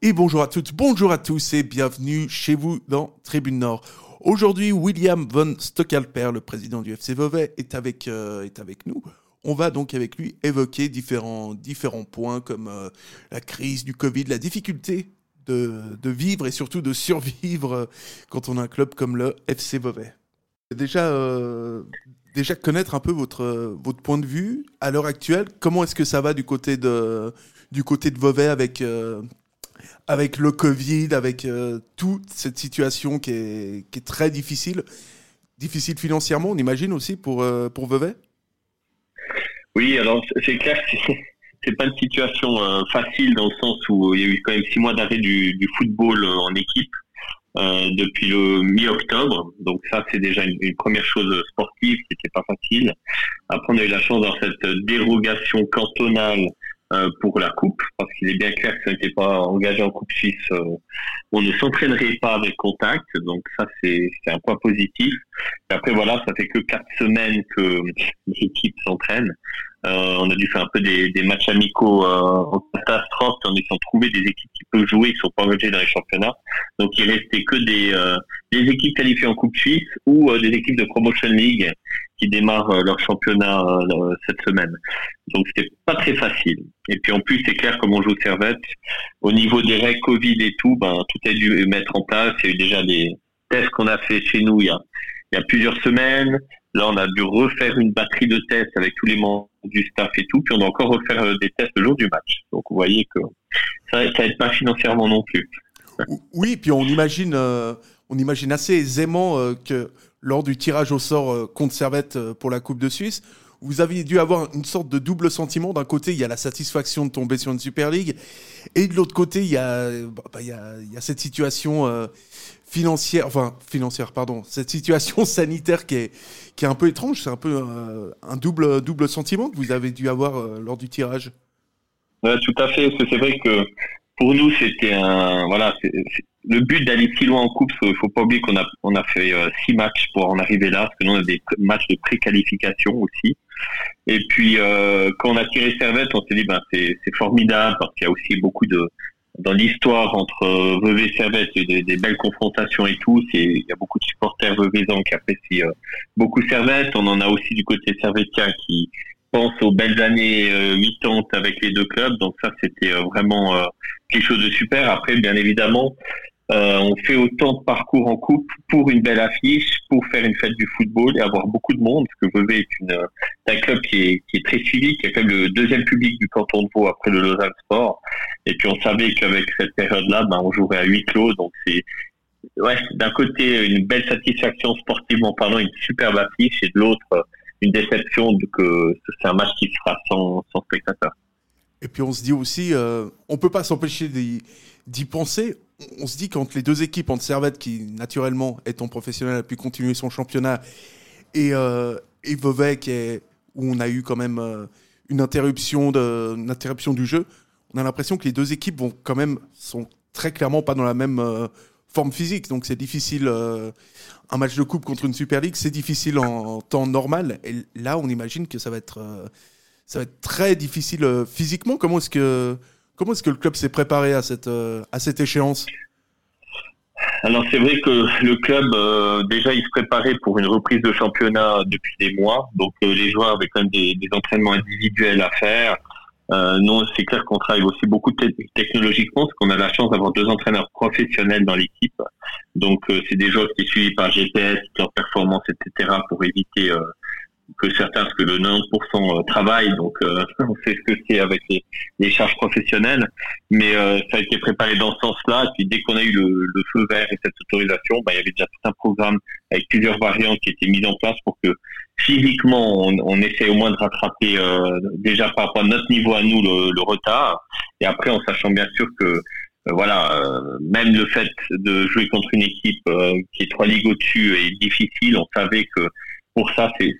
Et bonjour à toutes, bonjour à tous et bienvenue chez vous dans Tribune Nord. Aujourd'hui, William von Stockalper, le président du FC Vevey, est avec, euh, est avec nous. On va donc avec lui évoquer différents, différents points comme euh, la crise du Covid, la difficulté de, de, vivre et surtout de survivre euh, quand on a un club comme le FC Vevey. Déjà, déjà connaître un peu votre, votre point de vue à l'heure actuelle. Comment est-ce que ça va du côté de, du côté de Vevey avec, euh, avec le Covid, avec euh, toute cette situation qui est, qui est, très difficile, difficile financièrement, on imagine aussi pour, euh, pour Vevey? Oui, alors c'est clair que c'est pas une situation euh, facile dans le sens où il y a eu quand même six mois d'arrêt du, du, football euh, en équipe. Euh, depuis le mi-octobre. Donc ça, c'est déjà une, première chose sportive qui n'était pas facile. Après, on a eu la chance dans cette dérogation cantonale euh, pour la coupe, parce qu'il est bien clair que ça n'était pas engagé en coupe suisse, euh, on ne s'entraînerait pas avec contact, donc ça c'est un point positif. Et après voilà, ça fait que quatre semaines que l'équipe s'entraîne. Euh, on a dû faire un peu des, des matchs amicaux en catastrophe en essayant de trouver des équipes qui peuvent jouer, qui sont pas engagées dans les championnats. Donc il restait que des, des équipes qualifiées en coupe suisse ou des équipes de promotion league qui démarrent euh, leur championnat euh, cette semaine. Donc c'était pas très facile. Et puis en plus c'est clair comme on joue Servette, au niveau des règles Covid et tout, ben tout a dû mettre en place. Il y a eu déjà des tests qu'on a fait chez nous il y a, il y a plusieurs semaines. Là on a dû refaire une batterie de tests avec tous les membres du staff et tout, puis on doit encore refaire euh, des tests le jour du match. Donc vous voyez que ça, ça aide pas financièrement non plus. Oui, puis on imagine, euh, assez aisément euh, que lors du tirage au sort contre Servette pour la Coupe de Suisse, vous aviez dû avoir une sorte de double sentiment. D'un côté, il y a la satisfaction de tomber sur une Super League, et de l'autre côté, il y a, bah, a, a cette situation financière, enfin financière, pardon, cette situation sanitaire qui est, qui est un peu étrange. C'est un peu euh, un double, double sentiment que vous avez dû avoir euh, lors du tirage. Ouais, tout à fait. C'est vrai que pour nous, c'était un voilà, le but d'aller si loin en coupe. Il faut pas oublier qu'on a on a fait euh, six matchs pour en arriver là, parce que nous on a des matchs de pré-qualification aussi. Et puis quand on a tiré Servette, on s'est dit ben c'est formidable parce qu'il y a aussi beaucoup de dans l'histoire entre euh, Vevey et Servette, il y a des, belles confrontations et tout. Il y a beaucoup de supporters veveysans qui apprécient euh, beaucoup Servette. On en a aussi du côté servetien qui pense aux belles années euh, 80 avec les deux clubs. Donc ça, c'était euh, vraiment euh, quelque chose de super. Après, bien évidemment, euh, on fait autant de parcours en coupe pour une belle affiche, pour faire une fête du football et avoir beaucoup de monde, parce que Vevey est, une, un club qui est, très suivi, qui est quand même le deuxième public du canton de Vaud après le Lausanne Sport. Et puis on savait qu'avec cette période-là, ben, on jouerait à huis clos, donc c'est d'un côté une belle satisfaction sportivement parlant, une superbe affiche, et de l'autre une déception de que c'est un match qui sera sans, sans spectateurs. Et puis on se dit aussi, euh, on peut pas s'empêcher d'y penser. On se dit quand les deux équipes entre Servette, qui naturellement étant professionnelle a pu continuer son championnat, et, euh, où on a eu quand même euh, une, interruption de, du jeu, on a l'impression que les deux équipes vont quand même sont très clairement pas dans la même euh, forme physique. Donc c'est difficile. Euh, un match de coupe contre une Super League, c'est difficile en, en, temps normal. Et là, on imagine que ça va être, ça va être très difficile physiquement. Comment est-ce que, comment est-ce que le club s'est préparé à cette, euh, à cette échéance? Alors c'est vrai que le club euh, déjà il se préparait pour une reprise de championnat depuis des mois, donc euh, les joueurs avaient quand même des, entraînements individuels à faire. Nous c'est clair qu'on travaille aussi beaucoup technologiquement parce qu'on a la chance d'avoir deux entraîneurs professionnels dans l'équipe. Donc c'est des joueurs qui sont suivis par GPS, leur performance, etc. pour éviter que certains, parce que le 90% travaillent, donc euh, on sait ce que c'est avec les, les, charges professionnelles, mais euh, ça a été préparé dans ce sens-là, et puis dès qu'on a eu le, le, feu vert et cette autorisation, bah, il y avait déjà tout un programme avec plusieurs variantes qui étaient mises en place pour que physiquement on, on essaie au moins de rattraper euh, déjà par rapport à notre niveau à nous le, le retard, et après en sachant bien sûr que euh, voilà, euh, même le fait de jouer contre une équipe euh, qui est trois ligues au-dessus est difficile. On savait que pour ça, c'est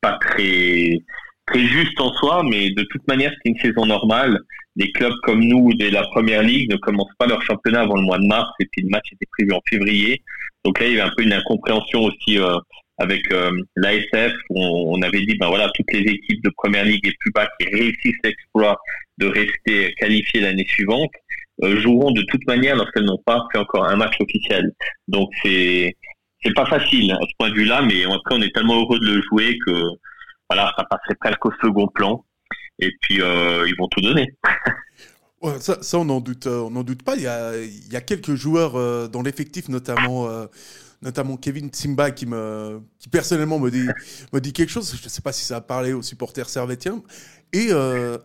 pas très très juste en soi, mais de toute manière, c'est une saison normale. Des clubs comme nous, dès la première ligue, ne commencent pas leur championnat avant le mois de mars, et puis le match était prévu en février. Donc là, il y avait un peu une incompréhension aussi euh, avec euh, l'ASF, où on, on, avait dit, ben voilà, toutes les équipes de première ligue et plus bas qui réussissent l'exploit de rester qualifiées l'année suivante. joueront de toute manière lorsqu'elles n'ont pas fait encore un match officiel. Donc c'est c'est pas facile à ce point de vue-là, mais cas on est tellement heureux de le jouer que voilà ça passerait presque au second plan. Et puis ils vont tout donner. ça, on n'en doute, on en doute pas. Il y a, quelques joueurs dans l'effectif, notamment notamment Kevin Tsimba qui me qui personnellement me dit quelque chose. Je ne sais pas si ça a parlé aux supporters servétiens. Et euh,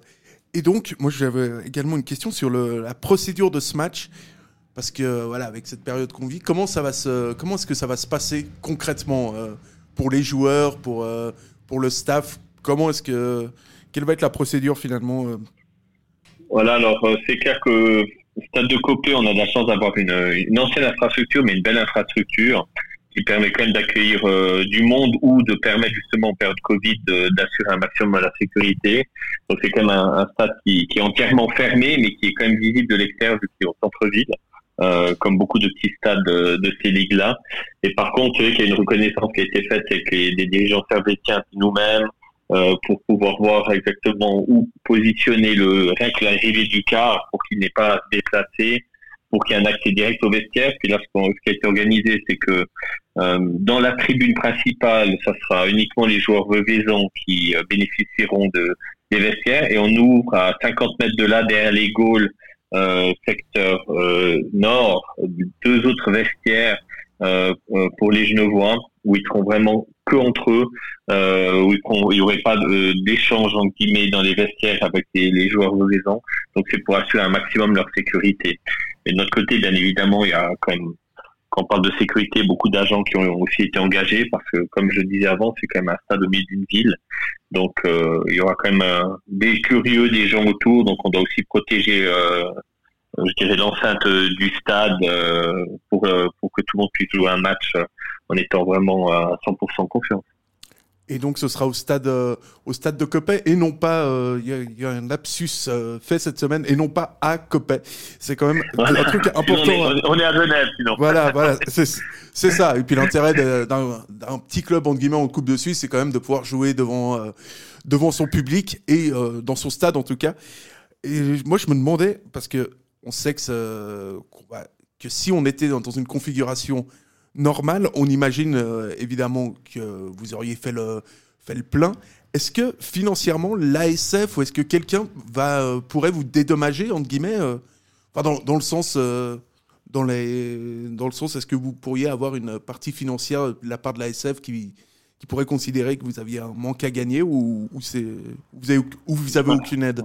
et donc moi j'avais également une question sur la procédure de ce match parce que voilà avec cette période qu'on vit, comment ça va se comment est-ce que ça va se passer concrètement euh, pour les joueurs, pour euh, pour le staff, comment est-ce que quelle va être la procédure finalement Voilà, alors c'est clair que Stade de Copé, on a la chance d'avoir une, ancienne infrastructure, mais une belle infrastructure qui permet quand même d'accueillir euh, du monde ou de permettre justement en période Covid d'assurer un maximum de la sécurité. Donc c'est quand même un, stade qui, est entièrement fermé, mais qui est quand même visible de l'extérieur vu au centre-ville. Euh, comme beaucoup de petits stades de, de ces ligues-là. Et par contre, qu'il y a une reconnaissance qui a été faite avec les, des dirigeants servétiens nous-mêmes, euh, pour pouvoir voir exactement où positionner le rien que l'arrivée du car pour qu'il n'ait pas déplacer, pour qu'il y ait un accès direct au vestiaire. Puis là, ce, qui a été organisé, c'est que euh, dans la tribune principale, ça sera uniquement les joueurs revaisants qui euh, bénéficieront de, des vestiaires, et on ouvre à 50 mètres de là, derrière les euh, secteur nord, deux autres vestiaires pour les Genevois, où ils seront vraiment que entre eux, euh, où il n'y aurait pas d'échange en guillemets dans les vestiaires avec les, joueurs maison. Donc c'est pour assurer un maximum leur sécurité. Et de notre côté, bien évidemment, il y a quand même, quand on parle de sécurité, beaucoup d'agents qui ont aussi été engagés parce que, comme je disais avant, c'est quand même un stade au milieu d'une ville. Donc euh, il y aura quand même euh, des curieux, des gens autour. Donc on doit aussi protéger euh, je dirais l'enceinte du stade pour pour que tout le monde puisse jouer un match en étant vraiment à 100% confiance. Et donc ce sera au stade, euh, au stade de Copet et non pas, euh, il y, a un lapsus euh, fait cette semaine et non pas à Copet. C'est quand même un truc important. On est, à Genève sinon. Voilà, voilà, c'est ça. Et puis l'intérêt d'un petit club entre guillemets en Coupe de Suisse, c'est quand même de pouvoir jouer devant devant son public et dans son stade en tout cas. Et moi je me demandais parce que on sait que, que si on était dans une configuration normal, on imagine euh, évidemment que vous auriez fait le, plein. Est-ce que financièrement, l'ASF ou est-ce que quelqu'un va euh, pourrait vous dédommager entre guillemets euh, enfin, dans, le sens dans dans le sens est-ce que vous pourriez avoir une partie financière de la part de l'ASF qui qui pourrait considérer que vous aviez un manque à gagner ou, vous avez ou vous avez aucune aide?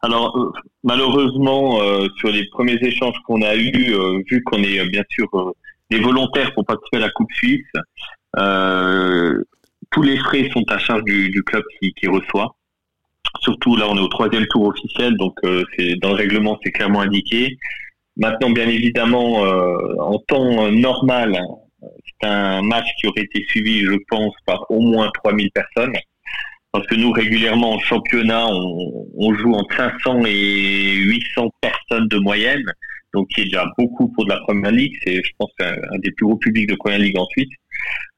Alors malheureusement sur les premiers échanges qu'on a eus, vu qu'on est bien sûr les volontaires pour participer à la Coupe Suisse, euh, tous les frais sont à charge du, du club qui, qui, reçoit. Surtout là, on est au troisième tour officiel, donc euh, dans le règlement, c'est clairement indiqué. Maintenant, bien évidemment, euh, en temps normal, c'est un match qui aurait été suivi, je pense, par au moins 3000 personnes. Parce que nous, régulièrement, en championnat, on, on joue entre 500 et 800 personnes de moyenne donc qui est déjà beaucoup pour de la première ligue. C'est, je pense, un, un, des plus gros publics de première ligue en Suisse.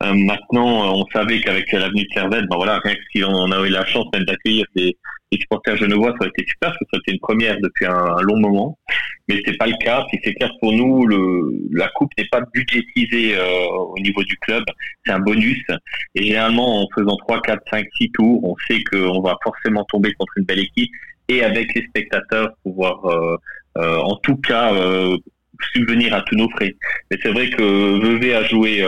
Euh, maintenant, euh, on savait qu'avec l'avenue de Servette, ben voilà, rien que si on avait la chance même d'accueillir des, des supporters genevois, ça aurait été super, parce que ça a été une première depuis un, long moment. Mais c'est pas le cas. Puis c'est clair pour nous, le, la coupe n'est pas budgétisée euh, au niveau du club. C'est un bonus. Et généralement, en faisant 3, 4, 5, 6 tours, on sait qu'on va forcément tomber contre une belle équipe et avec les spectateurs pouvoir euh, en tout cas euh, subvenir à tous nos frais. Mais c'est vrai que Vevey a joué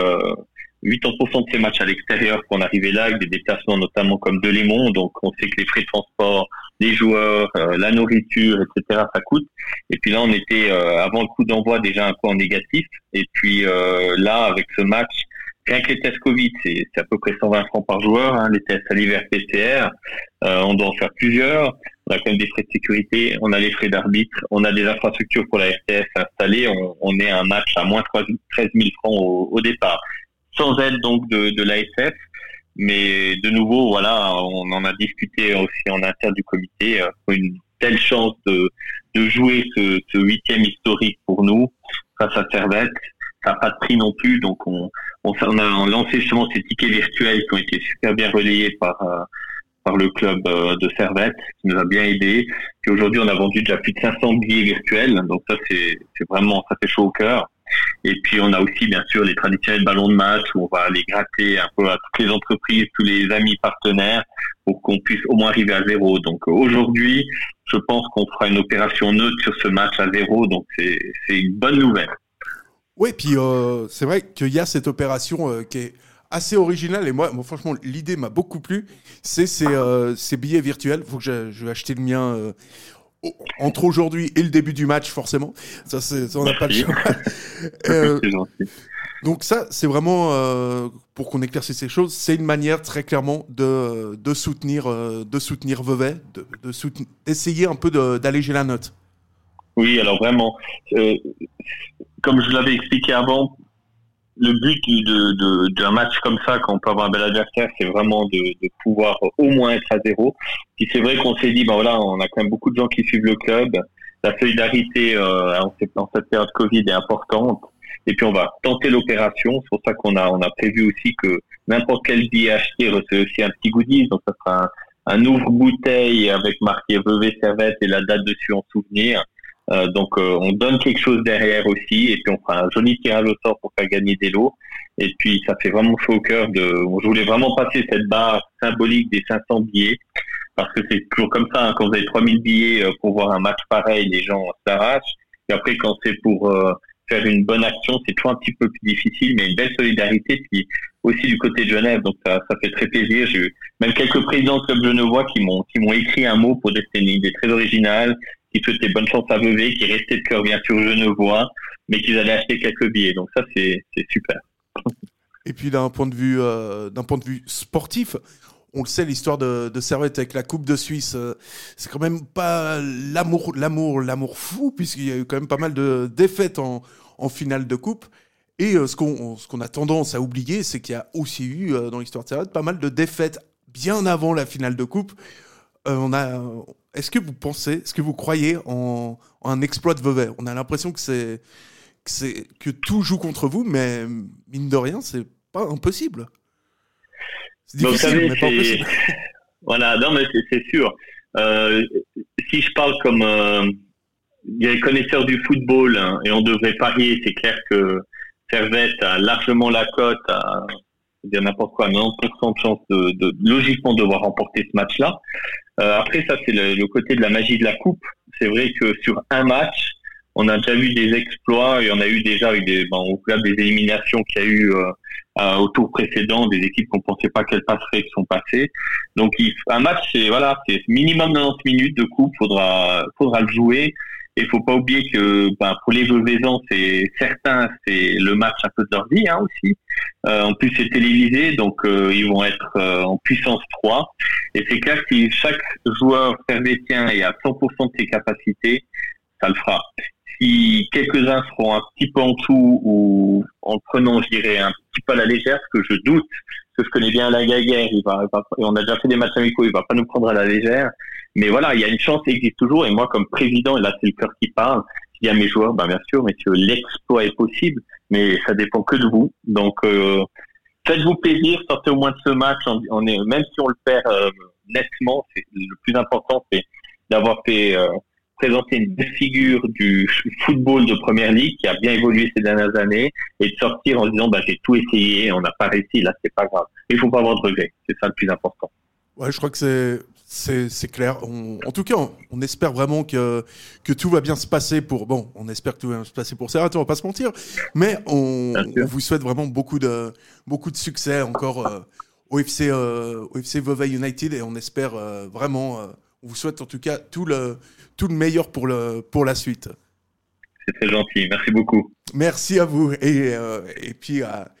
80% de ses matchs à l'extérieur qu'on arrivait là, avec des déplacements notamment comme de donc on sait que les frais de transport, les joueurs, la nourriture, etc., ça coûte. Et puis là, on était avant le coup d'envoi déjà un peu en négatif. Et puis là, avec ce match, rien que les tests Covid, c'est à peu près 120 francs par joueur, hein, les tests salivaires PCR, euh, on doit en faire plusieurs. On a quand même des frais de sécurité, on a les frais d'arbitre, on a des infrastructures pour la RTS installées, on, on est un match à moins 13 000 francs au, départ, sans aide donc de, de l'ASF. Mais de nouveau, voilà, on en a discuté aussi en inter du comité, euh, une telle chance de, de jouer ce, ce huitième historique pour nous face à Servette ça n'a pas de prix non plus. Donc on, on, a lancé justement ces tickets virtuels qui ont été super bien relayés par, euh, par le club de Servette qui nous a bien aidé. Puis aujourd'hui, on a vendu déjà plus de 500 billets virtuels, donc ça c'est vraiment ça fait chaud au cœur. Et puis on a aussi bien sûr les traditionnels ballons de match où on va aller gratter un peu à toutes les entreprises, tous les amis partenaires pour qu'on puisse au moins arriver à zéro. Donc aujourd'hui, je pense qu'on fera une opération neutre sur ce match à zéro, donc c'est une bonne nouvelle. Oui, puis euh, c'est vrai qu'il y a cette opération euh, qui est assez originale et moi, franchement, l'idée m'a beaucoup plu. C'est ces, euh, ces, billets virtuels. Il faut que je, je, vais acheter le mien entre aujourd'hui et le début du match, forcément. Ça, ça on n'a pas le choix. Euh, donc ça, c'est vraiment, euh, pour qu'on éclaircisse ces choses, c'est une manière très clairement de, de soutenir, euh, de soutenir Vevey, de, d'essayer un peu d'alléger la note. Oui, alors vraiment, comme je l'avais expliqué avant, le but de, d'un match comme ça, quand on peut avoir un bel adversaire, c'est vraiment de, de, pouvoir au moins être à zéro. Puis c'est vrai qu'on s'est dit, ben voilà, on a quand même beaucoup de gens qui suivent le club. La solidarité euh, en cette période Covid est importante. Et puis on va tenter l'opération. C'est pour ça qu'on a on a prévu aussi que n'importe quel billet acheté recevait aussi un petit goodies. Donc ça sera un, un ouvre-bouteille avec marqué Vevey Servette et la date dessus en souvenir. Euh, donc euh, on donne quelque chose derrière aussi et puis on fera un joli tirage au sort pour faire gagner des lots. Et puis ça fait vraiment chaud au cœur de. Je voulais vraiment passer cette barre symbolique des 500 billets parce que c'est toujours comme ça. Hein, quand vous avez 3000 billets euh, pour voir un match pareil, les gens s'arrachent. Et après quand c'est pour faire une bonne action, c'est toujours un petit peu plus difficile, mais une belle solidarité. Puis aussi du côté de Genève, donc ça, ça fait très plaisir. J'ai eu même quelques présidents de genevois qui m'ont qui m'ont écrit un mot pour des très originale qui souhaitaient bonne chance à Vevey, qui restaient de cœur bien sûr genevois, mais qu'ils allaient acheter quelques billets. Donc ça, c'est super. Et puis d'un point de vue euh, point de vue sportif, on le sait, l'histoire de, de, Servette avec la Coupe de Suisse, euh, c'est quand même pas l'amour, l'amour, l'amour fou, puisqu'il y a eu quand même pas mal de défaites en, finale de Coupe. Et euh, ce qu'on a tendance à oublier, c'est qu'il y a aussi eu dans l'histoire de Servette pas mal de défaites bien avant la finale de Coupe. on a est-ce que vous pensez, est-ce que vous croyez en, un exploit de Vevey On a l'impression que c'est que, que tout joue contre vous, mais mine de rien, c'est pas impossible. C'est difficile, mais pas impossible. Voilà, non, mais c'est sûr. Euh, si je parle comme euh, des connaisseurs du football hein, et on devrait parier, c'est clair que Servette a largement la cote à dire n'importe quoi, 90% de chance de, de, logiquement devoir remporter ce match-là. Euh, après, ça, c'est le, côté de la magie de la coupe. C'est vrai que sur un match, on a déjà vu des exploits et on a eu déjà eu des, bon, au club des éliminations qu'il y a eu euh, au tour précédent, des équipes qu'on pensait pas qu'elles passeraient qui sont passées. Donc, un match, c'est voilà, c'est minimum 90 minutes de coupe. Faudra, faudra le jouer. Et il faut pas oublier que ben, pour les Veuvaisans, c'est certain, c'est le match un peu de leur vie hein, aussi. Euh, en plus, c'est télévisé, donc euh, ils vont être euh, en puissance 3. Et c'est clair que si chaque joueur servétien est à 100% de ses capacités, ça le fera. Si quelques-uns seront un petit peu en dessous ou en prenant, je dirais, un petit peu à la légère, ce que je doute, parce que je connais bien la Gaguerre, il va, et on a déjà fait des matchs amicaux, il va pas nous prendre à la légère. Mais voilà, il y a une chance qui existe toujours. Et moi, comme président, et là c'est le cœur qui parle, je dis à mes joueurs, ben, bien sûr, messieurs, l'exploit est possible, mais ça dépend que de vous. Donc, euh, faites-vous plaisir, sortez au moins de ce match. On, est, même si on le perd euh, nettement, le plus important, c'est d'avoir fait euh, présenter une figure du football de première ligue qui a bien évolué ces dernières années et de sortir en disant, bah, j'ai tout essayé, on n'a pas réussi, là, c'est pas grave. Il faut pas avoir de regrets. C'est ça le plus important. Ouais, je crois que c'est c'est clair. en tout cas, on, espère vraiment que, que tout va bien se passer pour. Bon, on espère que tout va bien se passer pour Serrat, on va pas se mentir. Mais on, vous souhaite vraiment beaucoup de, beaucoup de succès encore euh, au, FC, euh, Vevey United et on espère euh, vraiment. on vous souhaite en tout cas tout le, tout le meilleur pour, le, pour la suite. C'est très gentil. Merci beaucoup. Merci à vous. Et, et puis à